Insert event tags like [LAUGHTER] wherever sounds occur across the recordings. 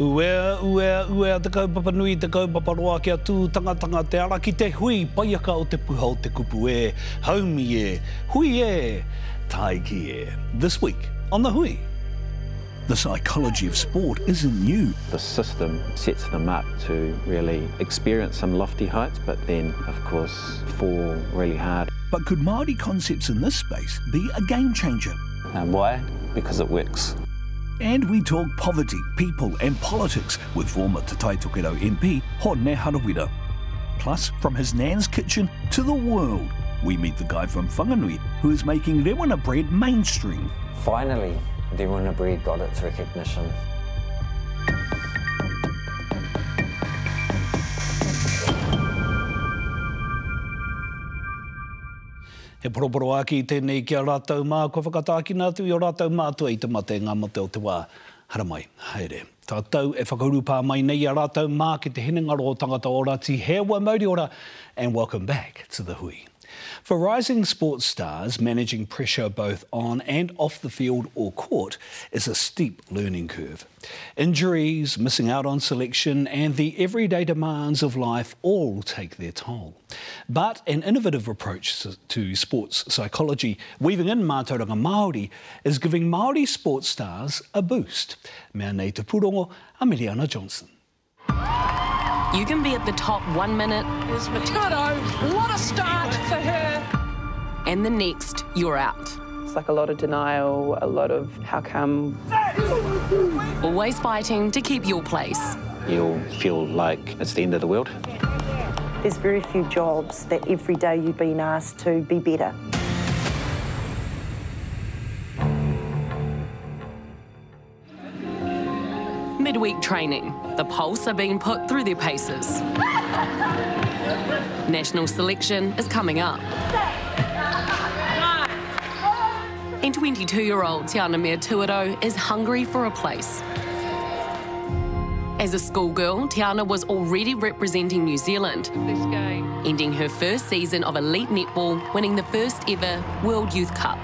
Ue, ue, ue, te kaupapa nui, te kaupapa roa kia tū tangatanga te ara ki te hui, paiaka o te puha o te kupu e, haumi e, hui e, taiki e. This week on The Hui. The psychology of sport isn't new. The system sets them up to really experience some lofty heights, but then, of course, fall really hard. But could Māori concepts in this space be a game changer? And why? Because it works. And we talk poverty, people and politics with former Te Tai Tokerau MP Hone Harawira. Plus, from his nan's kitchen to the world, we meet the guy from Whanganui who is making rewana bread mainstream. Finally, the rewana breed got its recognition. He poroporo aki i tēnei ki a rātou mā, ko whakatākina atu i o rātou mātua i te mate ngā mate o te wā. Haramai, haere. Tātou e whakauru pā mai nei a rātou mā ki te henengaro o tangata ora ti hewa mauri ora, and welcome back to the hui. For rising sports stars, managing pressure both on and off the field or court is a steep learning curve. Injuries, missing out on selection, and the everyday demands of life all take their toll. But an innovative approach to sports psychology, weaving in mātauranga Māori, is giving Māori sports stars a boost. Mea nei te purongo, Ameliana Johnson. You can be at the top one minute. There's Metuarau. What a start for her. And the next, you're out. It's like a lot of denial, a lot of how come. Always fighting to keep your place. You'll feel like it's the end of the world. There's very few jobs that every day you've been asked to be better. Midweek training. The Pulse are being put through their paces. [LAUGHS] National selection is coming up. And 22-year-old Tiana Metuarau is hungry for a place. As a schoolgirl, Tiana was already representing New Zealand, ending her first season of elite netball, winning the first ever World Youth Cup.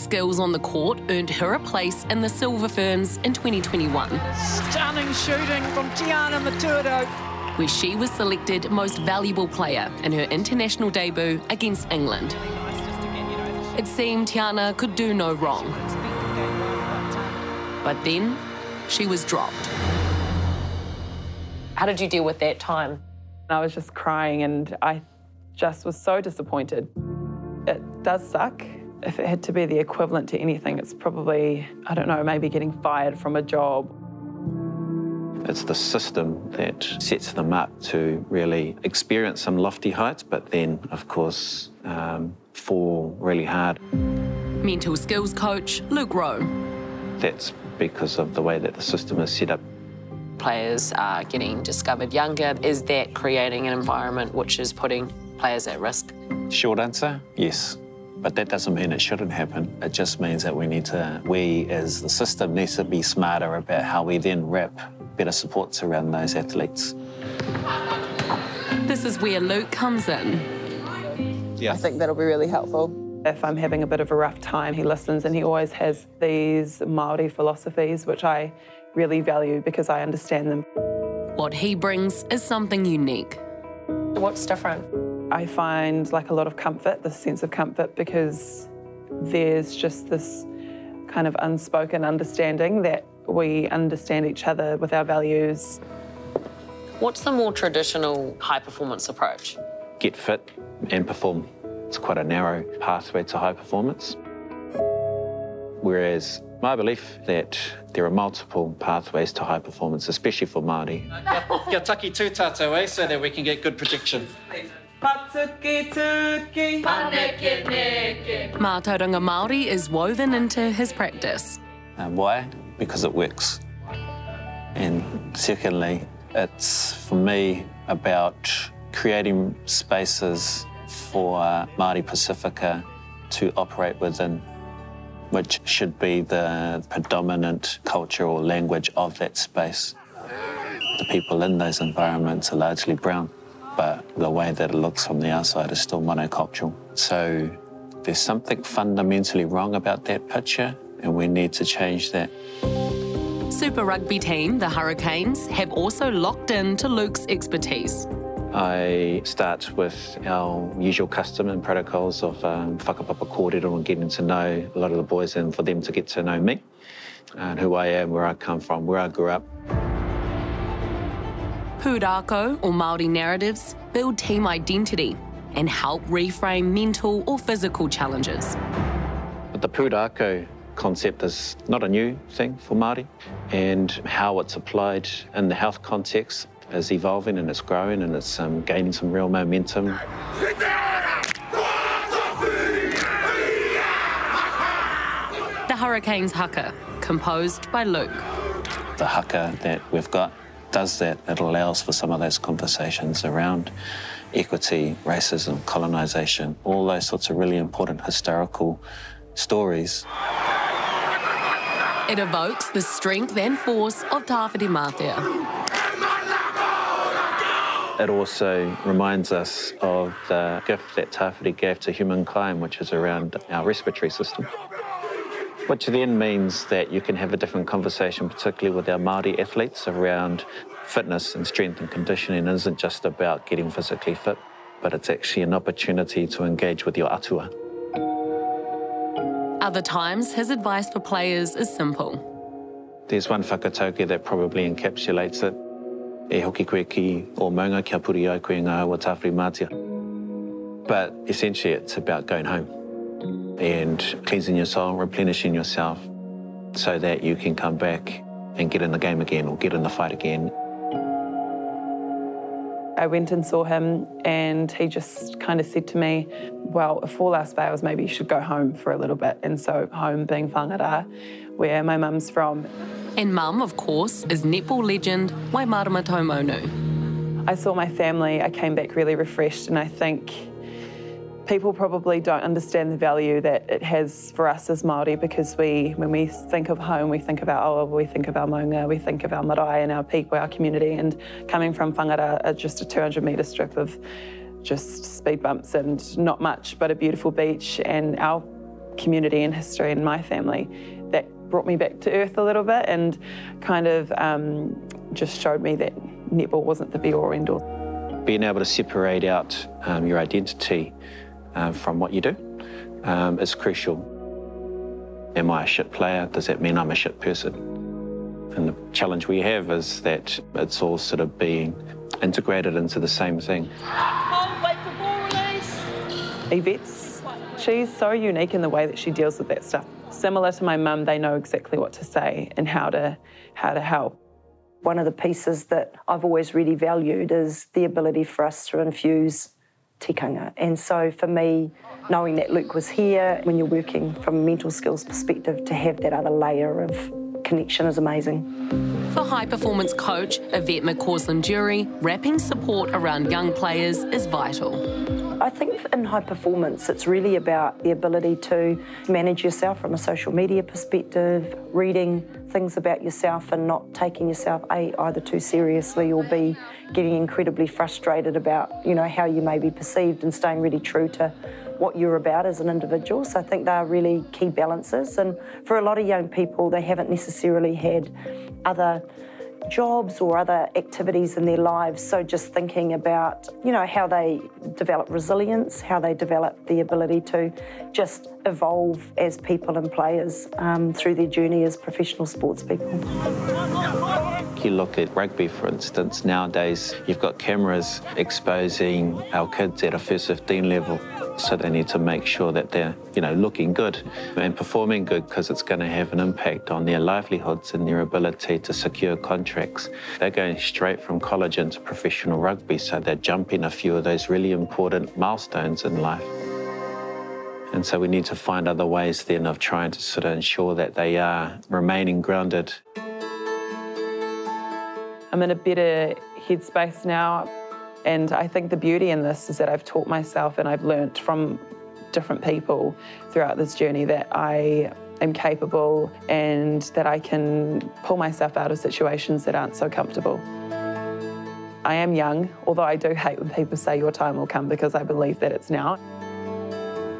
Skills on the court earned her a place in the Silver Ferns in 2021, Stunning shooting from Tiana Metuarau. where she was selected most valuable player in her international debut against England. It seemed Tiana could do no wrong. But then she was dropped. How did you deal with that time? I was just crying and I just was so disappointed. It does suck. If it had to be the equivalent to anything, it's probably, I don't know, maybe getting fired from a job. It's the system that sets them up to really experience some lofty heights, but then, of course, um, fall really hard. Mental skills coach Luke Rowe. That's because of the way that the system is set up. Players are getting discovered younger. Is that creating an environment which is putting players at risk? Short answer, yes. But that doesn't mean it shouldn't happen. It just means that we need to, we as the system needs to be smarter about how we then wrap better supports around those athletes. This is where Luke comes in. Yeah. I think that'll be really helpful. If I'm having a bit of a rough time, he listens and he always has these Māori philosophies, which I really value because I understand them. What he brings is something unique. What's different? I find like a lot of comfort, this sense of comfort, because there's just this kind of unspoken understanding that we understand each other with our values. What's the more traditional high performance approach? Get fit and perform. It's quite a narrow pathway to high performance. Whereas my belief that there are multiple pathways to high performance, especially for Māori. Kia taki tū tātou, eh, so that we can get good protection. Mātauranga Māori is woven into his practice. And why? Because it works. And secondly, it's for me about creating spaces for Māori Pacifica to operate within, which should be the predominant culture or language of that space. The people in those environments are largely brown, but the way that it looks from the outside is still monocultural. So there's something fundamentally wrong about that picture, and we need to change that. Super Rugby team, the Hurricanes, have also locked in to Luke's expertise. I start with our usual custom and protocols of um, whakapapa kōrero and getting to know a lot of the boys and for them to get to know me and who I am, where I come from, where I grew up. Pūrākau or Māori narratives build team identity and help reframe mental or physical challenges. But the Pūrākau concept is not a new thing for Māori and how it's applied in the health context is evolving and it's growing and it's um, gaining some real momentum. The Hurricanes haka, composed by Luke. The haka that we've got does that. It allows for some of those conversations around equity, racism, colonisation, all those sorts of really important historical stories. It evokes the strength and force of Tāwhirimātea. It also reminds us of the gift that Tāwhiri gave to humankind, which is around our respiratory system. Which then means that you can have a different conversation, particularly with our Māori athletes, around fitness and strength and conditioning. It isn't just about getting physically fit, but it's actually an opportunity to engage with your atua. Other times, his advice for players is simple. There's one whakatauki that probably encapsulates it. E hoki koe ki o maunga kia puri ai koe ngā awa Tāwhirimātea. But essentially it's about going home and cleansing your soul, replenishing yourself so that you can come back and get in the game again or get in the fight again. I went and saw him, and he just kind of said to me, Well, if all else fails, maybe you should go home for a little bit. And so, home being Whangara, where my mum's from. And mum, of course, is netball legend Waimarama Taumaunu. I saw my family, I came back really refreshed, and I think people probably don't understand the value that it has for us as Māori because we, when we think of home, we think of our awa, we think of our maunga, we think of our marae and our people, our community. And coming from Whangara, uh, just a 200 metre strip of just speed bumps and not much, but a beautiful beach and our community and history and my family, that brought me back to earth a little bit and kind of um, just showed me that netball wasn't the be all end all. Being able to separate out um, your identity um, from what you do um, is crucial. Am I a shit player? Does that mean I'm a shit person? And the challenge we have is that it's all sort of being integrated into the same thing. Yvette's, she's so unique in the way that she deals with that stuff. Similar to my mum, they know exactly what to say and how to how to help. One of the pieces that I've always really valued is the ability for us to infuse tikanga. And so for me, knowing that Luke was here, when you're working from a mental skills perspective, to have that other layer of connection is amazing. For high performance coach Yvette McCausland Durie, wrapping support around young players is vital. I think in high performance, it's really about the ability to manage yourself from a social media perspective, reading things about yourself and not taking yourself A, either too seriously or B, getting incredibly frustrated about, you know, how you may be perceived and staying really true to what you're about as an individual. So I think they are really key balances. And for a lot of young people, they haven't necessarily had other jobs or other activities in their lives. So just thinking about, you know, how they develop resilience, how they develop the ability to just evolve as people and players um, through their journey as professional sports people. You look at rugby, for instance, nowadays you've got cameras exposing our kids at a first 15 level. So they need to make sure that they're, you know, looking good and performing good because it's going to have an impact on their livelihoods and their ability to secure contracts. They're going straight from college into professional rugby, so they're jumping a few of those really important milestones in life. And so we need to find other ways then of trying to sort of ensure that they are remaining grounded. I'm in a better headspace now. And I think the beauty in this is that I've taught myself and I've learnt from different people throughout this journey that I am capable and that I can pull myself out of situations that aren't so comfortable. I am young, although I do hate when people say your time will come because I believe that it's now.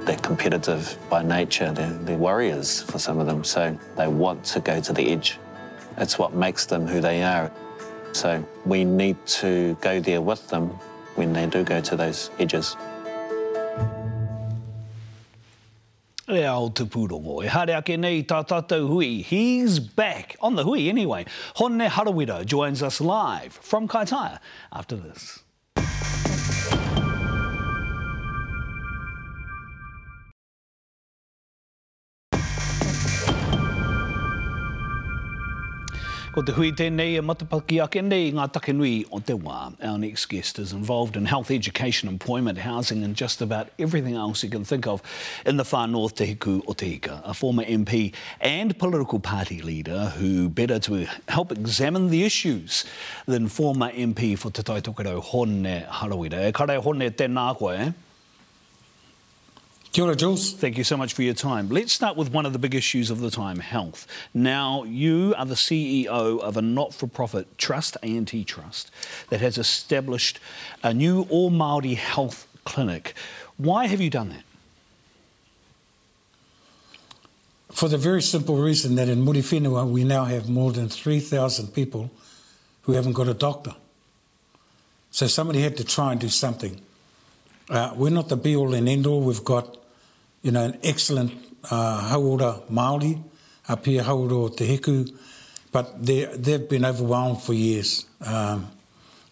They're competitive by nature, they're, they're warriors for some of them, so they want to go to the edge. It's what makes them who they are. So we need to go there with them when they do go to those edges. E ao te pūrongo. E hare ake nei tā tātou hui. He's back. On the hui anyway. Honne Harawira joins us live from Kaitaia after this. Ko te hui tēnei e matapaki ake nei ngā take nui o te wā. Our next guest is involved in health, education, employment, housing and just about everything else you can think of in the far north te hiku o te hika. A former MP and political party leader who better to help examine the issues than former MP for Te Tai Tokerau, Hone Harawira. E kare Hone tēnā koe, eh? Kia ora, Jules. Thank you so much for your time. Let's start with one of the big issues of the time, health. Now, you are the CEO of a not-for-profit trust, A&T Trust, that has established a new all-Māori health clinic. Why have you done that? For the very simple reason that in Muriwhenua we now have more than 3,000 people who haven't got a doctor. So somebody had to try and do something. Uh, we're not the be-all and end-all. We've got you know, an excellent uh, hauora Māori up here, hauora o Te Hiku, but they've been overwhelmed for years. Um,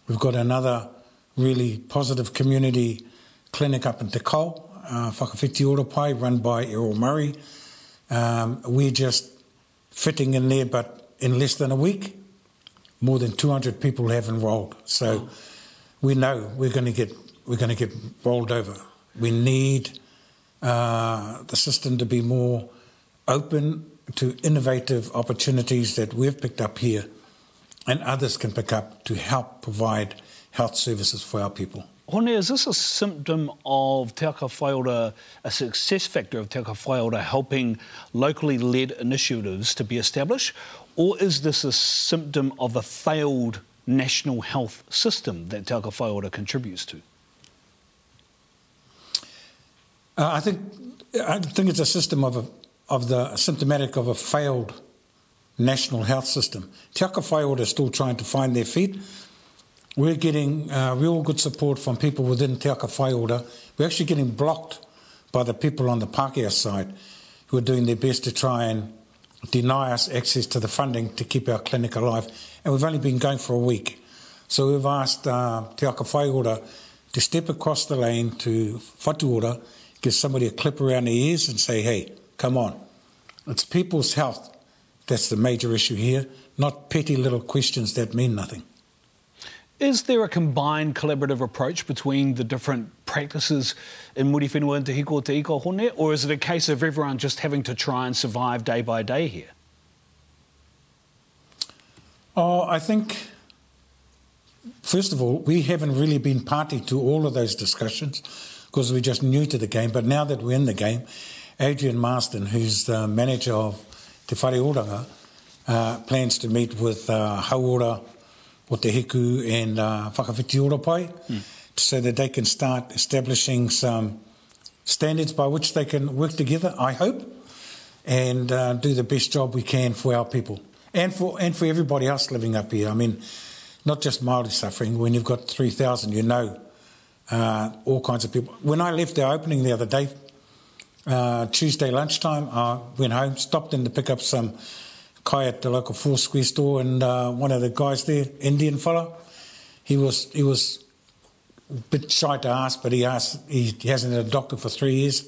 we've got another really positive community clinic up in Te Kao, uh, Whakawhiti Pai, run by Errol Murray. Um, we're just fitting in there, but in less than a week, more than 200 people have enrolled. So oh. we know we're going to get we're going to get rolled over. We need uh, the system to be more open to innovative opportunities that we've picked up here and others can pick up to help provide health services for our people. Hone, is this a symptom of Te Whatu Ora, a success factor of Te Whatu Ora helping locally led initiatives to be established? Or is this a symptom of a failed national health system that Te Whatu Ora contributes to? Uh, I think I think it's a system of a, of the symptomatic of a failed national health system. Te Aka are still trying to find their feet. We're getting uh, real good support from people within Te Aka. We're actually getting blocked by the people on the Pākehā side who are doing their best to try and deny us access to the funding to keep our clinic alive. And we've only been going for a week. So we've asked uh, Te Aka to step across the lane to Whatu Ora give somebody a clip around the ears and say, hey, come on. It's people's health that's the major issue here, not petty little questions that mean nothing. Is there a combined collaborative approach between the different practices in Muriwhenua and Te Hiko Te Iko Hone, or is it a case of everyone just having to try and survive day by day here? Oh, I think, first of all, we haven't really been party to all of those discussions because we're just new to the game. But now that we're in the game, Adrian Marston, who's the manager of Te Whare Oranga, uh, plans to meet with uh, Hauora o Te Hiku and uh, Whakawhiti Ora Pai mm. so that they can start establishing some standards by which they can work together, I hope, and uh, do the best job we can for our people and for, and for everybody else living up here. I mean, not just Māori suffering. When you've got 3,000, you know uh, all kinds of people. When I left our opening the other day, uh, Tuesday lunchtime, I went home, stopped in to pick up some kai at the local four square store, and uh, one of the guys there, Indian fellow, he was he was a bit shy to ask, but he asked. He, he hasn't had a doctor for three years.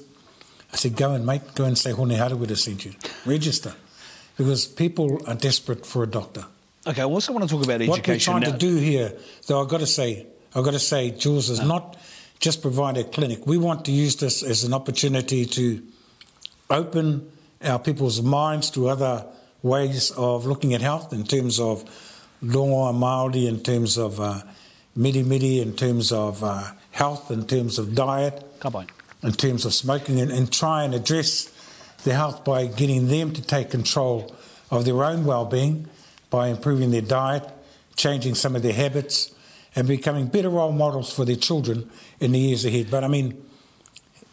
I said, "Go and mate, go and say Hone Harawira have sent you. Register, because people are desperate for a doctor." Okay, I also want to talk about education. What we're trying now. to do here, though, I've got to say, I've got to say, Jules, no. not just provide a clinic. We want to use this as an opportunity to open our people's minds to other ways of looking at health in terms of rongoa Māori, in terms of uh, miri miri, in terms of uh, health, in terms of diet, in terms of smoking, and, and try and address their health by getting them to take control of their own well-being by improving their diet, changing some of their habits, and becoming better role models for their children in the years ahead. But I mean,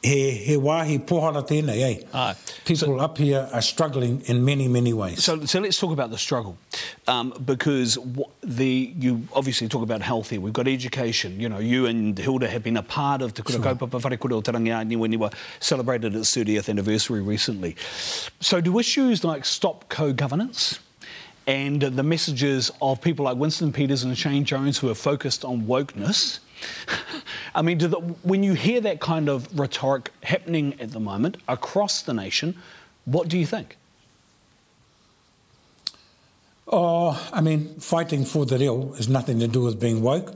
he, he wāhi pohara tēnei, eh? Aye. People so, up here are struggling in many, many ways. So, so let's talk about the struggle, um, because the you obviously talk about health here. We've got education. You know, you and Hilda have been a part of Te Kura sure. Kaupapa Wharekura o Tarangi when you were celebrated its 30th anniversary recently. So do issues like stop co-governance and the messages of people like Winston Peters and Shane Jones who are focused on wokeness [LAUGHS] I mean, the, when you hear that kind of rhetoric happening at the moment across the nation, what do you think? Oh, I mean, fighting for the real has nothing to do with being woke.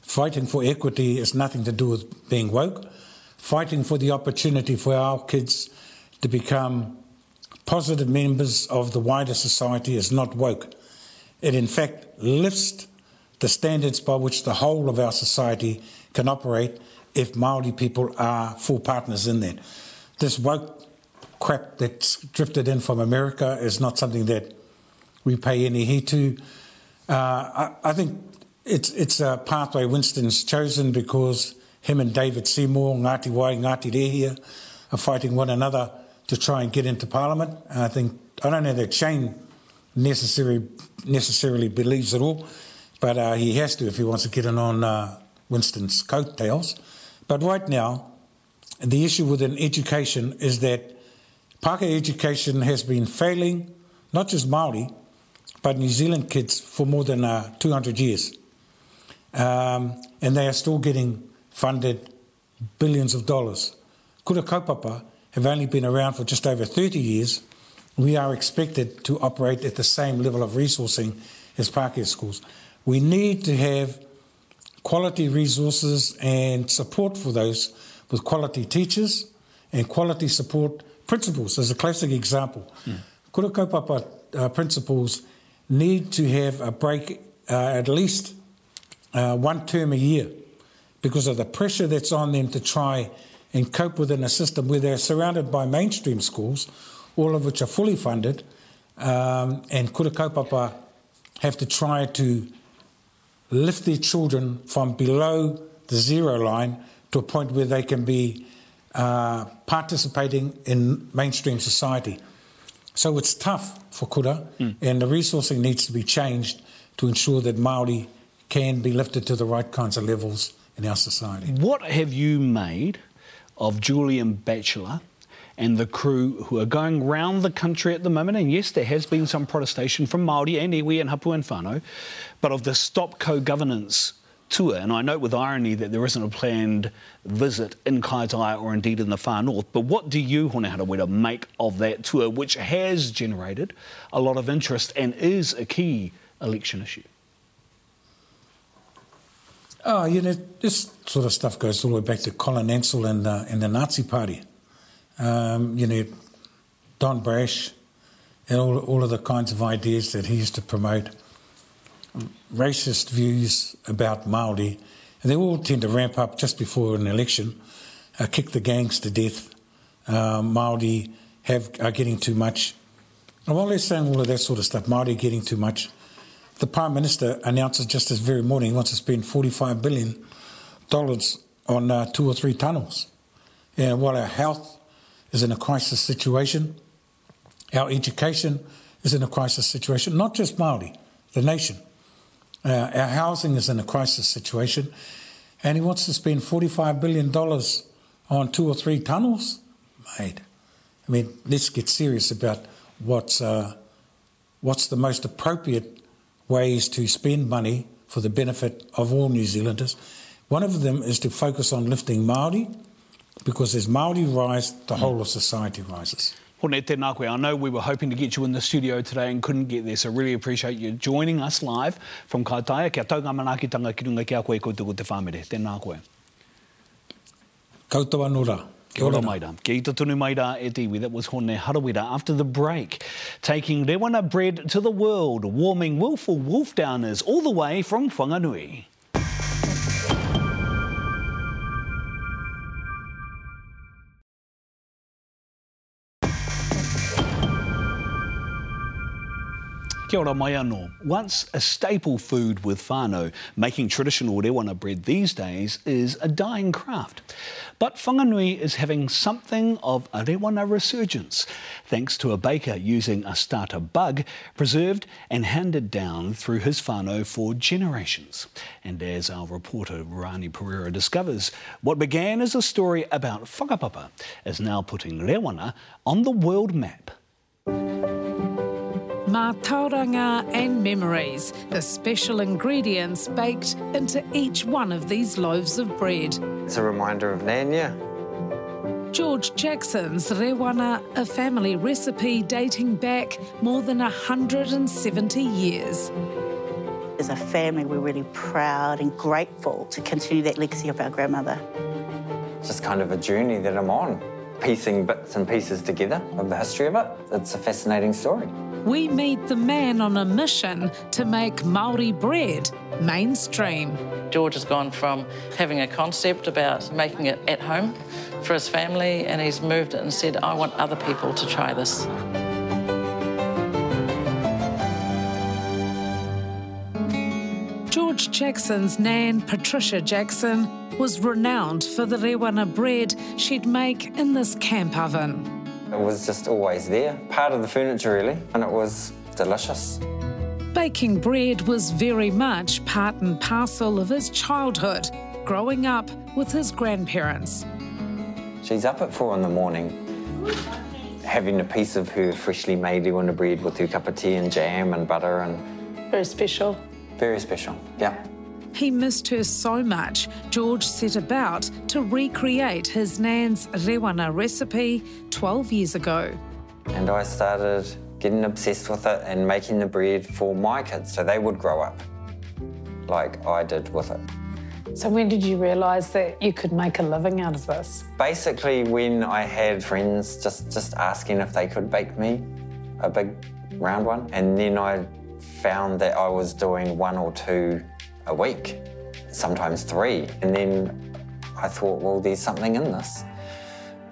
Fighting for equity has nothing to do with being woke. Fighting for the opportunity for our kids to become positive members of the wider society is not woke. It, in fact, lifts the standards by which the whole of our society can operate if Maori people are full partners in that. This woke crap that's drifted in from America is not something that we pay any heed to. Uh, I, I, think it's it's a pathway Winston's chosen because him and David Seymour, Ngati Wai, Ngati Rehia, are fighting one another to try and get into Parliament. And I think I don't know that Shane necessarily necessarily believes it all. But uh, he has to if he wants to get in on uh, Winston's coattails. But right now, the issue within education is that Pākehā education has been failing not just Maori, but New Zealand kids for more than uh, 200 years. Um, and they are still getting funded billions of dollars. Kura kaupapa have only been around for just over 30 years. We are expected to operate at the same level of resourcing as Pākehā schools. We need to have quality resources and support for those with quality teachers and quality support principals as a classic example. Mm. Kura kaupapa uh, principals need to have a break uh, at least uh, one term a year because of the pressure that's on them to try and cope within a system where they're surrounded by mainstream schools, all of which are fully funded, um, and kura kaupapa have to try to lift their children from below the zero line to a point where they can be uh, participating in mainstream society. So it's tough for kura, mm. and the resourcing needs to be changed to ensure that Maori can be lifted to the right kinds of levels in our society. What have you made of Julian Batchelor and the crew who are going round the country at the moment. And yes, there has been some protestation from Māori and iwi and hapu and whānau, but of the Stop Co-Governance tour, and I note with irony that there isn't a planned visit in Kaitaia or indeed in the far north, but what do you, Hone Harawira, make of that tour, which has generated a lot of interest and is a key election issue? Oh, you know, this sort of stuff goes all the way back to Colin Ansell and, uh, and the Nazi Party um, you know, Don Brash, and all, all of the kinds of ideas that he used to promote, racist views about Māori, and they all tend to ramp up just before an election, uh, kick the gangs to death. Uh, Māori have, are getting too much. And while they're saying all of that sort of stuff, Māori getting too much, the Prime Minister announces just this very morning he wants to spend $45 billion on uh, two or three tunnels. And while our health is in a crisis situation. Our education is in a crisis situation, not just Māori, the nation. Uh, our housing is in a crisis situation, and he wants to spend $45 billion on two or three tunnels? Mate, I mean, let's get serious about what's, uh, what's the most appropriate ways to spend money for the benefit of all New Zealanders. One of them is to focus on lifting Māori because as Māori rise, the whole of society rises. Hone tēnā koe. I know we were hoping to get you in the studio today and couldn't get there, so really appreciate you joining us live from Kaitaia. Kia taunga manakitanga ki runga kia koe koutuku te whamere. Tēnā koe. Koutou anura. Kia ora mai rā. Kia ita tunu mai rā e tiwi. That was Hone Harawira after the break. Taking Rewana bread to the world, warming willful wolf downers all the way from Whanganui. Kia ora mai anō. Once a staple food with whānau, making traditional rewana bread these days is a dying craft. But Whanganui is having something of a rewana resurgence, thanks to a baker using a starter bug preserved and handed down through his whānau for generations. And as our reporter Rani Pereira discovers, what began as a story about whakapapa is now putting rewana on the world map. Mā tauranga and memories, the special ingredients baked into each one of these loaves of bread. It's a reminder of Nanya. George Jackson's Rewana, a family recipe dating back more than 170 years. As a family, we're really proud and grateful to continue that legacy of our grandmother. It's just kind of a journey that I'm on, piecing bits and pieces together of the history of it. It's a fascinating story we meet the man on a mission to make Maori bread mainstream. George has gone from having a concept about making it at home for his family, and he's moved it and said, I want other people to try this. George Jackson's nan, Patricia Jackson, was renowned for the rewana bread she'd make in this camp oven. It was just always there, part of the furniture really, and it was delicious. Baking bread was very much part and parcel of his childhood, growing up with his grandparents. She's up at four in the morning, having a piece of her freshly made rewana bread with her cup of tea and jam and butter and... Very special. Very special, yeah. He missed her so much, George set about to recreate his nan's rewana recipe 12 years ago. And I started getting obsessed with it and making the bread for my kids so they would grow up like I did with it. So when did you realise that you could make a living out of this? Basically when I had friends just, just asking if they could bake me a big round one. And then I found that I was doing one or two a week, sometimes three. And then I thought, well, there's something in this.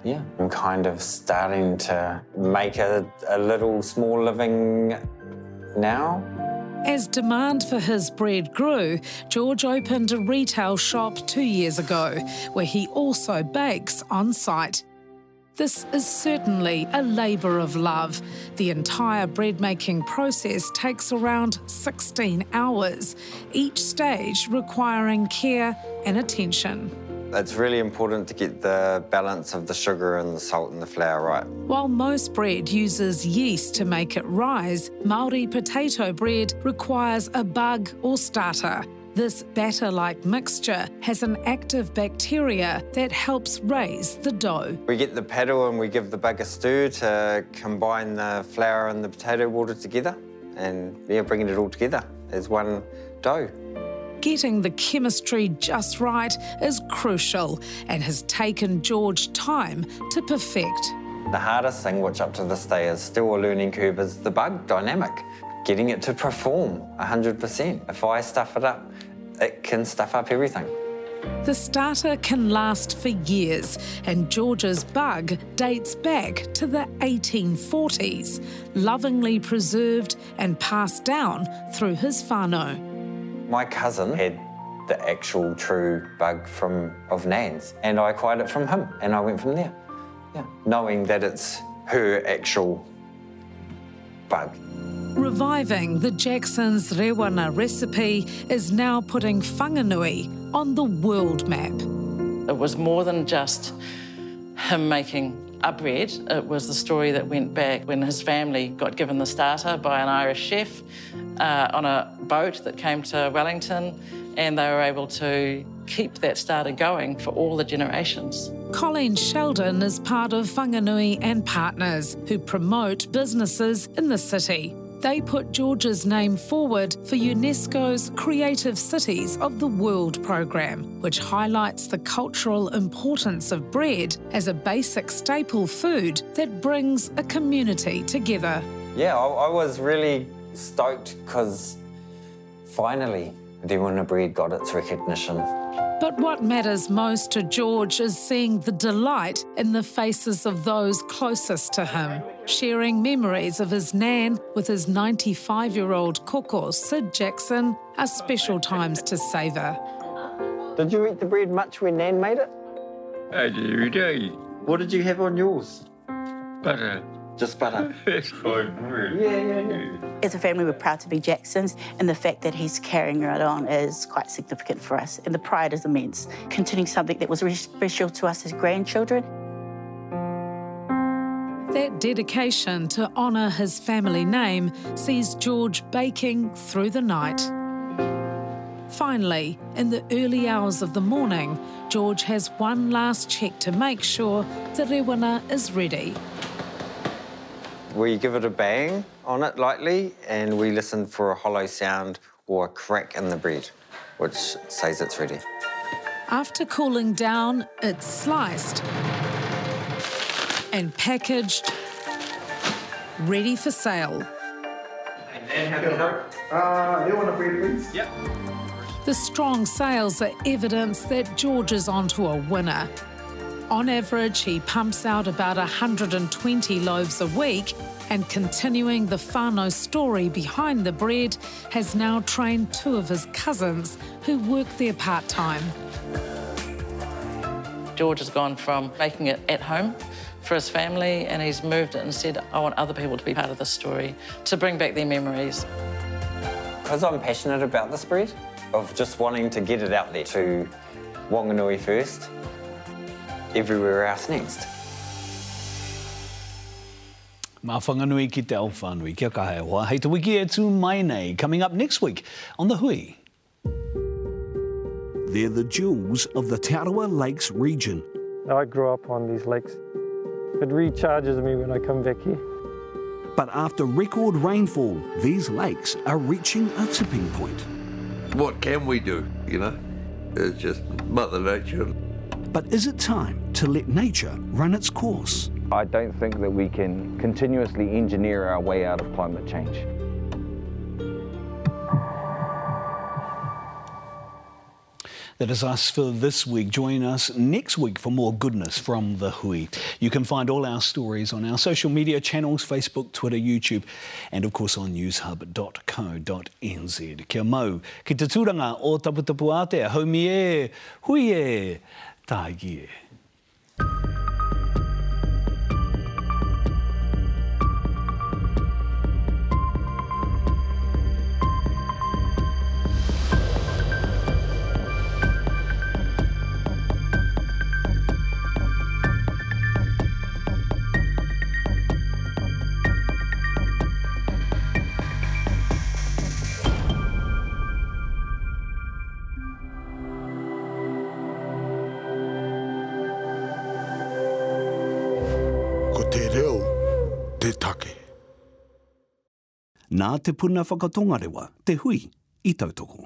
Yeah, I'm kind of starting to make a, a little small living now. As demand for his bread grew, George opened a retail shop two years ago where he also bakes on site. This is certainly a labour of love. The entire bread making process takes around 16 hours, each stage requiring care and attention. It's really important to get the balance of the sugar and the salt and the flour right. While most bread uses yeast to make it rise, Maori potato bread requires a bug or starter. This batter like mixture has an active bacteria that helps raise the dough. We get the paddle and we give the bug a stir to combine the flour and the potato water together and yeah, bringing it all together as one dough. Getting the chemistry just right is crucial and has taken George time to perfect. The hardest thing, which up to this day is still a learning curve, is the bug dynamic. Getting it to perform 100%. If I stuff it up, it can stuff up everything. The starter can last for years, and George's bug dates back to the 1840s, lovingly preserved and passed down through his whānau. My cousin had the actual true bug from of Nan's, and I acquired it from him, and I went from there. Yeah, knowing that it's her actual bug. Reviving the Jackson's Rewana recipe is now putting Whanganui on the world map. It was more than just him making a bread. It was the story that went back when his family got given the starter by an Irish chef uh, on a boat that came to Wellington, and they were able to keep that starter going for all the generations. Colleen Sheldon is part of Whanganui and Partners, who promote businesses in the city. They put George's name forward for UNESCO's Creative Cities of the World program, which highlights the cultural importance of bread as a basic staple food that brings a community together. Yeah, I, I was really stoked because finally then when a breed got its recognition. But what matters most to George is seeing the delight in the faces of those closest to him, sharing memories of his nan with his 95 year old koko, Sid Jackson, are special times to savour. Did you eat the bread much when Nan made it? I did every day. What did you have on yours? Butter. Just butter. That's quite weird. Yeah, yeah, yeah. As a family, we're proud to be Jacksons, and the fact that he's carrying it on is quite significant for us, and the pride is immense. Continuing something that was really special to us as grandchildren. That dedication to honour his family name sees George baking through the night. Finally, in the early hours of the morning, George has one last check to make sure the rewana is ready. We give it a bang on it lightly and we listen for a hollow sound or a crack in the bread, which says it's ready. After cooling down, it's sliced and packaged, ready for sale. Uh, you want a bread, please? Yep. The strong sales are evidence that George is onto a winner. On average, he pumps out about 120 loaves a week, and continuing the whānau story behind the bread, has now trained two of his cousins who work there part time. George has gone from making it at home for his family and he's moved it and said, I want other people to be part of this story, to bring back their memories. Because I'm passionate about this breed, of just wanting to get it out there to Wanganui first, everywhere else next. Mā whanganui ki te au whanui, kia kahe hoa. Hei te wiki e tū mai nei, coming up next week on The Hui. They're the jewels of the Te Arawa Lakes region. I grew up on these lakes. It recharges me when I come back here. But after record rainfall, these lakes are reaching a tipping point. What can we do, you know? It's just Mother Nature. But is it time to let nature run its course? I don't think that we can continuously engineer our way out of climate change. That is us for this week. Join us next week for more goodness from the Hui. You can find all our stories on our social media channels Facebook, Twitter, YouTube, and of course on newshub.co.nz. Kia mau, ki te tūranga o Taputapu Atea, haumi e, hui e, tāgi e. Nā te puna whakatongarewa, te hui, i tautoko.